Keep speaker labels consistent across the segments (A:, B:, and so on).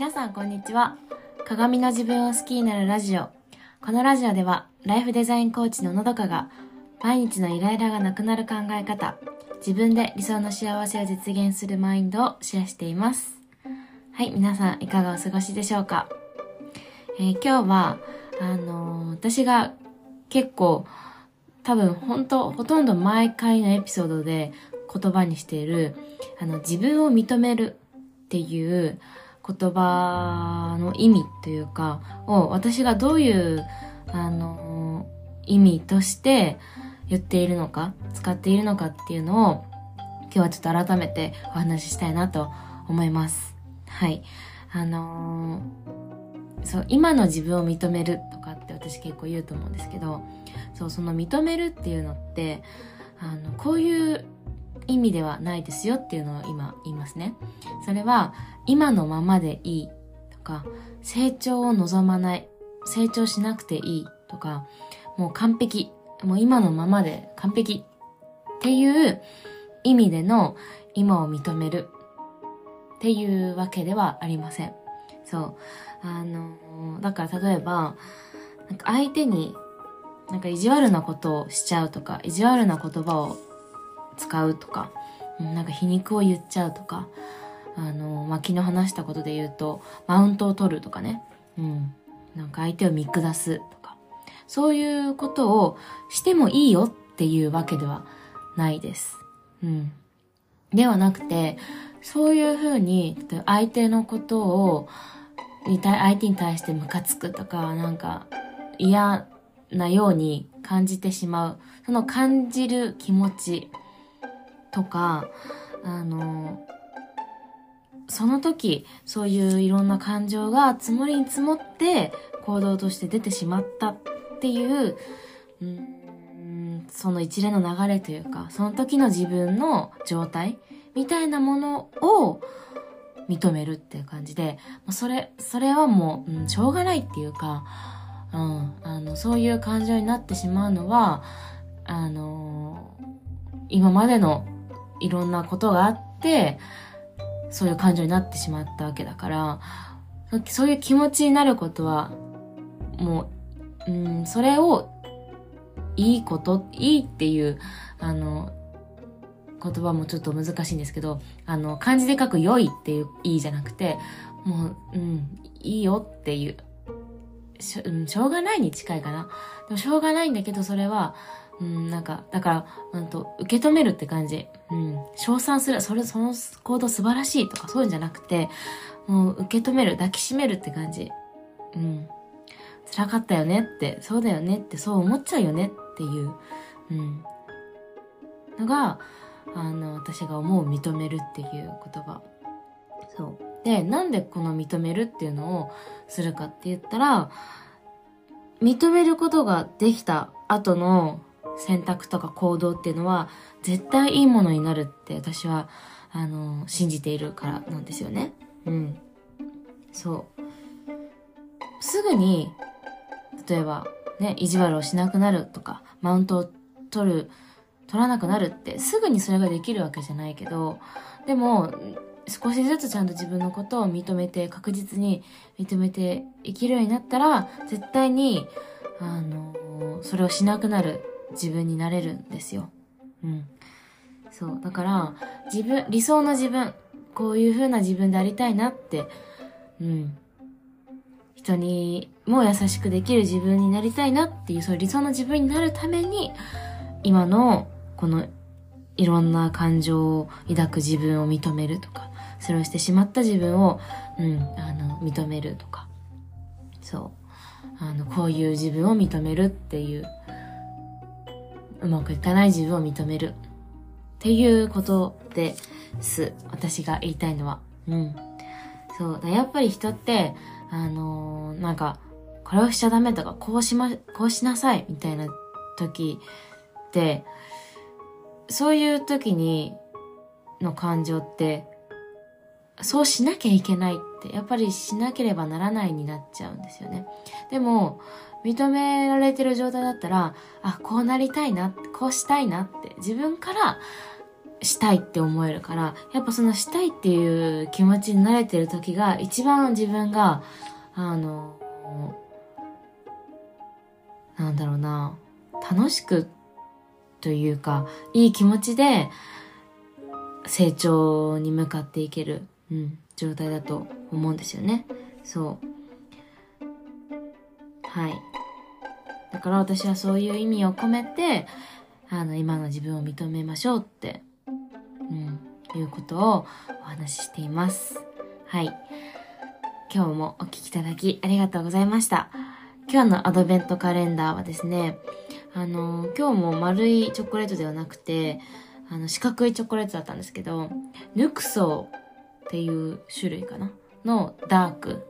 A: 皆さんこんにちは。鏡の自分を好きになるラジオ。このラジオでは、ライフデザインコーチののどかが、毎日のイライラがなくなる考え方、自分で理想の幸せを実現するマインドをシェアしています。はい、皆さんいかがお過ごしでしょうか？えー今日は、あのー私が結構、多分本当ほとんど毎回のエピソードで言葉にしている、あの、自分を認めるっていう言葉の意味というか、を私がどういう、あの、意味として言っているのか、使っているのかっていうのを、今日はちょっと改めてお話ししたいなと思います。はい。あのーそう、今の自分を認めるとかって私結構言うと思うんですけど、そう、その認めるっていうのって、あの、こういう意味ではないですよっていうのを今言いますね。それは、今のままでいいとか、成長を望まない、成長しなくていいとか、もう完璧、もう今のままで完璧っていう意味での今を認めるっていうわけではありません。そう。あのだから例えば、なんか相手に、なんか意地悪なことをしちゃうとか、意地悪な言葉を使うとか、なんか皮肉を言っちゃうとか、あのまあ、昨日話したことで言うと、マウントを取るとかね、うん。なんか相手を見下すとか、そういうことをしてもいいよっていうわけではないです。うん。ではなくて、そういうふうに、相手のことを、相手に対してムカつくとか、なんか嫌なように感じてしまう。その感じる気持ちとか、あの、その時、そういういろんな感情が積もりに積もって行動として出てしまったっていう、うんその一連の流れというか、その時の自分の状態みたいなものを認めるっていう感じで、それ、それはもう、うん、しょうがないっていうか、うん、あの、そういう感情になってしまうのは、あの今までのいろんなことがあって、そういう感情になってしまったわけだから、そういう気持ちになることは、もう、うん、それを、いいこと、いいっていう、あの、言葉もちょっと難しいんですけど、あの、漢字で書く良いっていういいじゃなくて、もう、うん、いいよっていう、しょ,、うん、しょうがないに近いかな。でもしょうがないんだけど、それは、うん、なんか、だから、うんと、受け止めるって感じ。うん、称賛する、それ、その行動素晴らしいとかそういうんじゃなくて、もう受け止める、抱きしめるって感じ。うん。辛かったよねって、そうだよねって、そう思っちゃうよねっていう、うん。のが、あの、私が思う認めるっていう言葉。そう。で、なんでこの認めるっていうのをするかって言ったら、認めることができた後の選択とか行動っていうのは、絶対いいものになるって私は、あの、信じているからなんですよね。うん。そう。すぐに、例えば、ね、意地悪をしなくなるとか、マウントを取る、取らなくなるって、すぐにそれができるわけじゃないけど、でも、少しずつちゃんと自分のことを認めて、確実に認めて生きるようになったら、絶対に、あの、それをしなくなる自分になれるんですよ。うん。そう。だから、自分、理想の自分、こういう風な自分でありたいなって、うん。人にも優しくできる自分になりたいなっていう、そういう理想の自分になるために、今の、この、いろんな感情を抱く自分を認めるとか、それをしてしまった自分を、うん、あの、認めるとか、そう。あの、こういう自分を認めるっていう、うまくいかない自分を認めるっていうことです。私が言いたいのは。うん。そう。だやっぱり人って、あのーなんか、これをしちゃダメとか、こうしま、こうしなさいみたいな時って、そういう時に、の感情って、そうしなきゃいけないって、やっぱりしなければならないになっちゃうんですよね。でも、認められてる状態だったら、あ、こうなりたいな、こうしたいなって、自分からしたいって思えるから、やっぱそのしたいっていう気持ちに慣れてる時が一番自分が、あの、なんだろうな、楽しくというか、いい気持ちで成長に向かっていける、うん、状態だと思うんですよね。そう。はい。だから私はそういう意味を込めて、あの、今の自分を認めましょうって、うん、いうことをお話ししています。はい。今日もお聴きいただきありがとうございました。今日のアドベントカレンダーはですね、あの、今日も丸いチョコレートではなくて、あの、四角いチョコレートだったんですけど、ヌクソーっていう種類かなのダーク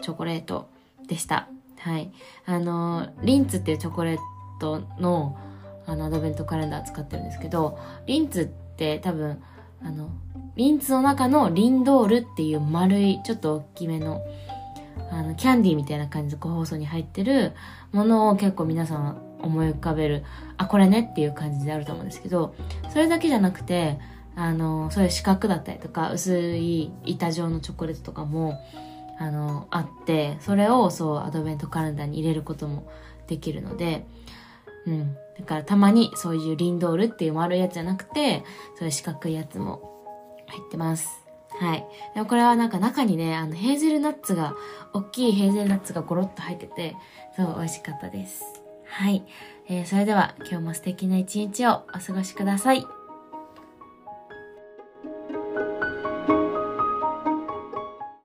A: チョコレートでした。はい。あの、リンツっていうチョコレートの、あの、アドベントカレンダー使ってるんですけど、リンツって多分、あの、リンツの中のリンドールっていう丸い、ちょっと大きめの、あの、キャンディーみたいな感じで個包装に入ってるものを結構皆さん思い浮かべる、あ、これねっていう感じであると思うんですけど、それだけじゃなくて、あの、そういう四角だったりとか、薄い板状のチョコレートとかも、あの、あって、それをそう、アドベントカレンダーに入れることもできるので、うん。だからたまにそういうリンドールっていう丸いやつじゃなくて、そういう四角いやつも入ってます。はい。でもこれはなんか中にね、あの、ヘーゼルナッツが、大きいヘーゼルナッツがゴロッと入ってて、そう、美味しかったです。はい。えー、それでは今日も素敵な一日をお過ごしください。